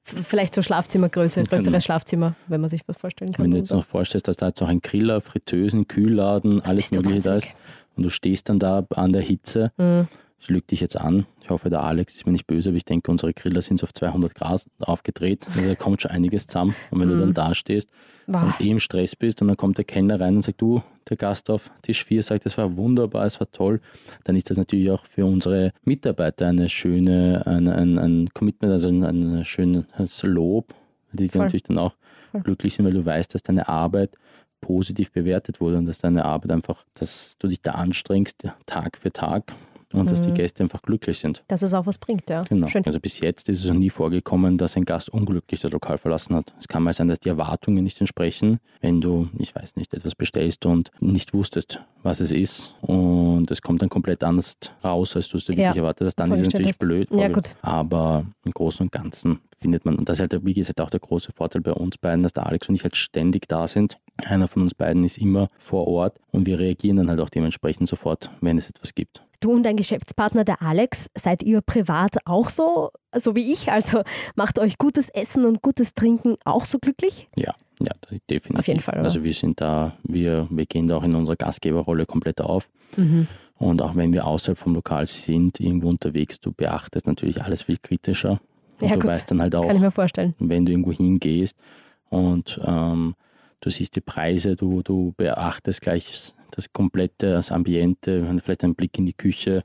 vielleicht so Schlafzimmergröße, größeres. Schlafzimmer, wenn man sich was vorstellen kann. Wenn du jetzt noch vorstellst, dass da jetzt auch ein Griller, Fritteusen, Kühlladen, alles Mögliche da ist und du stehst dann da an der Hitze, mhm. Ich lüge dich jetzt an, ich hoffe, der Alex ist mir nicht böse, aber ich denke, unsere Griller sind so auf 200 Grad aufgedreht. Also da kommt schon einiges zusammen. Und wenn du dann mhm. da stehst wow. und eh im Stress bist und dann kommt der Kellner rein und sagt, du, der Gast auf Tisch 4 sagt, es war wunderbar, es war toll, dann ist das natürlich auch für unsere Mitarbeiter eine schöne, ein, ein, ein Commitment, also ein, ein schönes Lob, die Voll. natürlich dann auch Voll. glücklich sind, weil du weißt, dass deine Arbeit positiv bewertet wurde und dass deine Arbeit einfach, dass du dich da anstrengst, Tag für Tag und mhm. dass die mhm. Gäste einfach glücklich sind. Dass es auch was bringt, ja. Genau. Schön. Also bis jetzt ist es noch nie vorgekommen, dass ein Gast unglücklich das Lokal verlassen hat. Es kann mal sein, dass die Erwartungen nicht entsprechen, wenn du, ich weiß nicht, etwas bestellst und nicht wusstest, was es ist und es kommt dann komplett anders raus, als du es dir wirklich ja. erwartet hast, dann ist es natürlich hast. blöd. Ja, gut. Aber im Großen und Ganzen findet man, und das ist halt, wie gesagt, auch der große Vorteil bei uns beiden, dass der Alex und ich halt ständig da sind. Einer von uns beiden ist immer vor Ort und wir reagieren dann halt auch dementsprechend sofort, wenn es etwas gibt. Du und dein Geschäftspartner, der Alex, seid ihr privat auch so, so wie ich? Also macht euch gutes Essen und gutes Trinken auch so glücklich? Ja, ja, definitiv. Auf jeden Fall. Oder? Also wir sind da, wir, wir gehen da auch in unserer Gastgeberrolle komplett auf. Mhm. Und auch wenn wir außerhalb vom Lokal sind, irgendwo unterwegs, du beachtest natürlich alles viel kritischer. Und ja, du gut. weißt dann halt auch, Kann ich mir vorstellen. wenn du irgendwo hingehst und ähm, du siehst die Preise, du, du beachtest gleich das komplette, das Ambiente, vielleicht einen Blick in die Küche.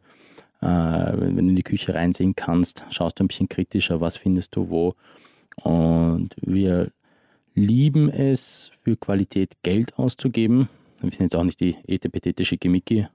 Äh, wenn du in die Küche reinsehen kannst, schaust du ein bisschen kritischer, was findest du wo. Und wir lieben es, für Qualität Geld auszugeben. Wir sind jetzt auch nicht die etepetete Schickimicki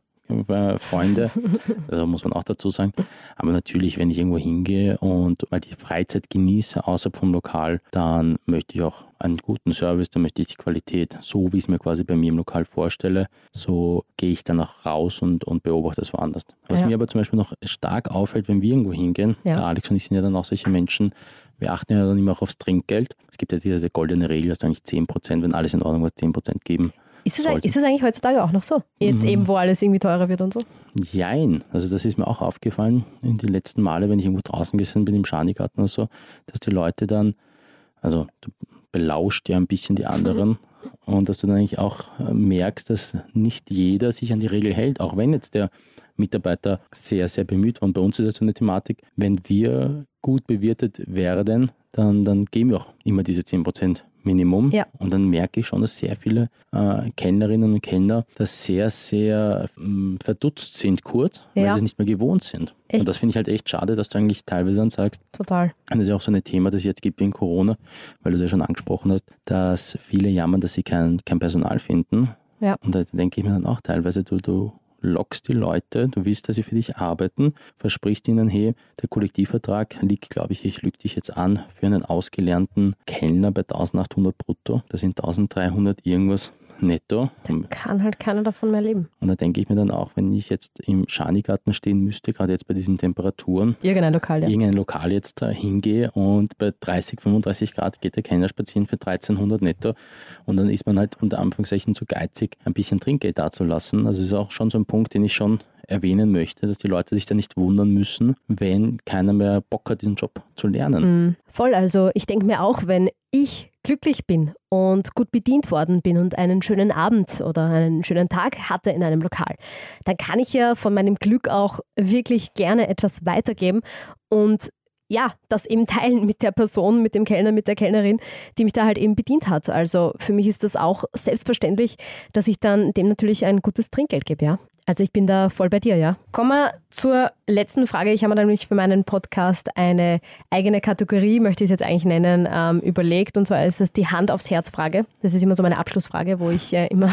Freunde. [laughs] Also muss man auch dazu sagen. Aber natürlich, wenn ich irgendwo hingehe und mal die Freizeit genieße außerhalb vom Lokal, dann möchte ich auch einen guten Service, dann möchte ich die Qualität, so wie ich es mir quasi bei mir im Lokal vorstelle, so gehe ich dann auch raus und, und beobachte es woanders. Was ja. mir aber zum Beispiel noch stark auffällt, wenn wir irgendwo hingehen, ja. der Alex und ich sind ja dann auch solche Menschen, wir achten ja dann immer auch aufs Trinkgeld. Es gibt ja diese goldene Regel, dass du eigentlich 10%, wenn alles in Ordnung ist, 10% geben ist das, ist das eigentlich heutzutage auch noch so? Jetzt mhm. eben, wo alles irgendwie teurer wird und so? Jein. Also das ist mir auch aufgefallen in den letzten Male, wenn ich irgendwo draußen gesessen bin, im Schanigarten oder so, dass die Leute dann, also du belauscht ja ein bisschen die anderen mhm. und dass du dann eigentlich auch äh, merkst, dass nicht jeder sich an die Regel hält, auch wenn jetzt der Mitarbeiter sehr, sehr bemüht war. Und bei uns ist das so eine Thematik, wenn wir gut bewirtet werden, dann, dann geben wir auch immer diese 10% Minimum. Ja. Und dann merke ich schon, dass sehr viele äh, Kellnerinnen und Kellner das sehr, sehr ähm, verdutzt sind kurz, weil ja. sie es nicht mehr gewohnt sind. Echt? Und das finde ich halt echt schade, dass du eigentlich teilweise dann sagst, Total. Und das ist ja auch so ein Thema, das es jetzt gibt in Corona, weil du es ja schon angesprochen hast, dass viele jammern, dass sie kein, kein Personal finden. Ja. Und da denke ich mir dann auch teilweise, du, du lockst die Leute, du willst, dass sie für dich arbeiten, versprichst ihnen, hey, der Kollektivvertrag liegt, glaube ich, ich lüge dich jetzt an, für einen ausgelernten Kellner bei 1800 brutto, das sind 1300 irgendwas netto. Dann kann halt keiner davon mehr leben. Und da denke ich mir dann auch, wenn ich jetzt im Schanigarten stehen müsste, gerade jetzt bei diesen Temperaturen, irgendein Lokal, ja. irgendein Lokal jetzt da hingehe und bei 30, 35 Grad geht der Kellner spazieren für 1300 netto und dann ist man halt unter Anführungszeichen zu geizig, ein bisschen Trinkgeld dazulassen. Also ist auch schon so ein Punkt, den ich schon erwähnen möchte, dass die Leute sich da nicht wundern müssen, wenn keiner mehr Bock hat, diesen Job zu lernen. Mm, voll, also ich denke mir auch, wenn ich glücklich bin und gut bedient worden bin und einen schönen Abend oder einen schönen Tag hatte in einem Lokal, dann kann ich ja von meinem Glück auch wirklich gerne etwas weitergeben und ja, das eben teilen mit der Person, mit dem Kellner, mit der Kellnerin, die mich da halt eben bedient hat. Also für mich ist das auch selbstverständlich, dass ich dann dem natürlich ein gutes Trinkgeld gebe, ja. Also ich bin da voll bei dir, ja. Kommen wir zur letzten Frage. Ich habe mir nämlich für meinen Podcast eine eigene Kategorie, möchte ich es jetzt eigentlich nennen, ähm, überlegt. Und zwar ist es die Hand aufs Herz Frage. Das ist immer so meine Abschlussfrage, wo ich äh, immer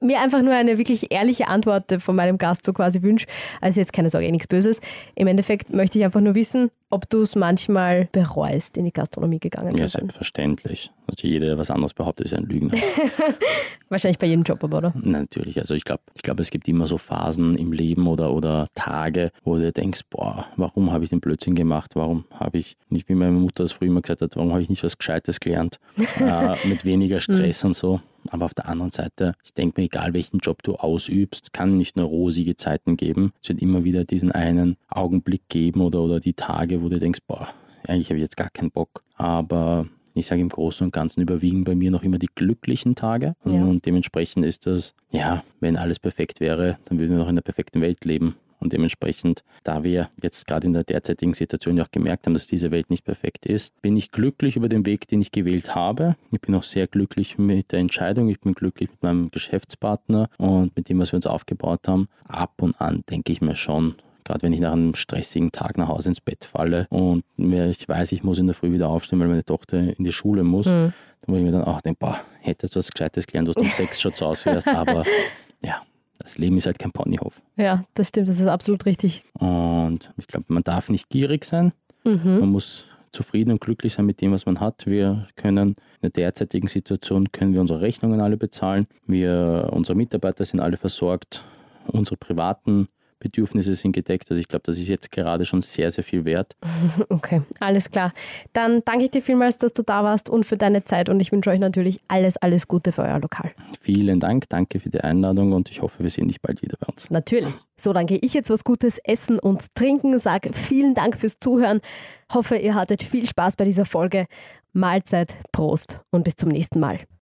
mir einfach nur eine wirklich ehrliche Antwort von meinem Gast so quasi wünsche. Also jetzt keine Sorge, eh nichts Böses. Im Endeffekt möchte ich einfach nur wissen, ob du es manchmal bereust, in die Gastronomie gegangen zu Ja, sein. selbstverständlich. Also jeder, der was anderes behauptet, ist ein Lügner. [laughs] Wahrscheinlich bei jedem Job aber, oder? Natürlich, also ich glaube, ich glaube, es gibt immer so Phasen im Leben oder, oder Tage, wo du denkst, boah, warum habe ich den Blödsinn gemacht? Warum habe ich nicht, wie meine Mutter das früher immer gesagt hat, warum habe ich nicht was Gescheites gelernt? [laughs] äh, mit weniger Stress und so. Aber auf der anderen Seite, ich denke mir, egal welchen Job du ausübst, kann nicht nur rosige Zeiten geben. Es wird immer wieder diesen einen Augenblick geben oder, oder die Tage, wo du denkst, boah, eigentlich habe ich jetzt gar keinen Bock. Aber ich sage im Großen und Ganzen überwiegen bei mir noch immer die glücklichen Tage. Ja. Und dementsprechend ist das, ja, wenn alles perfekt wäre, dann würden wir noch in der perfekten Welt leben. Und dementsprechend, da wir jetzt gerade in der derzeitigen Situation ja auch gemerkt haben, dass diese Welt nicht perfekt ist, bin ich glücklich über den Weg, den ich gewählt habe. Ich bin auch sehr glücklich mit der Entscheidung. Ich bin glücklich mit meinem Geschäftspartner und mit dem, was wir uns aufgebaut haben. Ab und an denke ich mir schon, gerade wenn ich nach einem stressigen Tag nach Hause ins Bett falle und mir, ich weiß, ich muss in der Früh wieder aufstehen, weil meine Tochter in die Schule muss, dann wo ich mir dann auch denke, boah, hättest du was Gescheites gelernt, dass du um [laughs] sechs schon zu Hause wärst, aber ja, das Leben ist halt kein Ponyhof. Ja, das stimmt, das ist absolut richtig. Und ich glaube, man darf nicht gierig sein. Mhm. Man muss zufrieden und glücklich sein mit dem, was man hat. Wir können in der derzeitigen Situation können wir unsere Rechnungen alle bezahlen. Wir, unsere Mitarbeiter sind alle versorgt. Unsere privaten Bedürfnisse sind gedeckt. Also ich glaube, das ist jetzt gerade schon sehr, sehr viel wert. [laughs] Okay, alles klar. Dann danke ich dir vielmals, dass du da warst und für deine Zeit und ich wünsche euch natürlich alles, alles Gute für euer Lokal. Vielen Dank, danke für die Einladung und ich hoffe, wir sehen dich bald wieder bei uns. Natürlich. So, dann gehe ich jetzt was Gutes essen und trinken, sage vielen Dank fürs Zuhören. Hoffe, ihr hattet viel Spaß bei dieser Folge. Mahlzeit, Prost und bis zum nächsten Mal.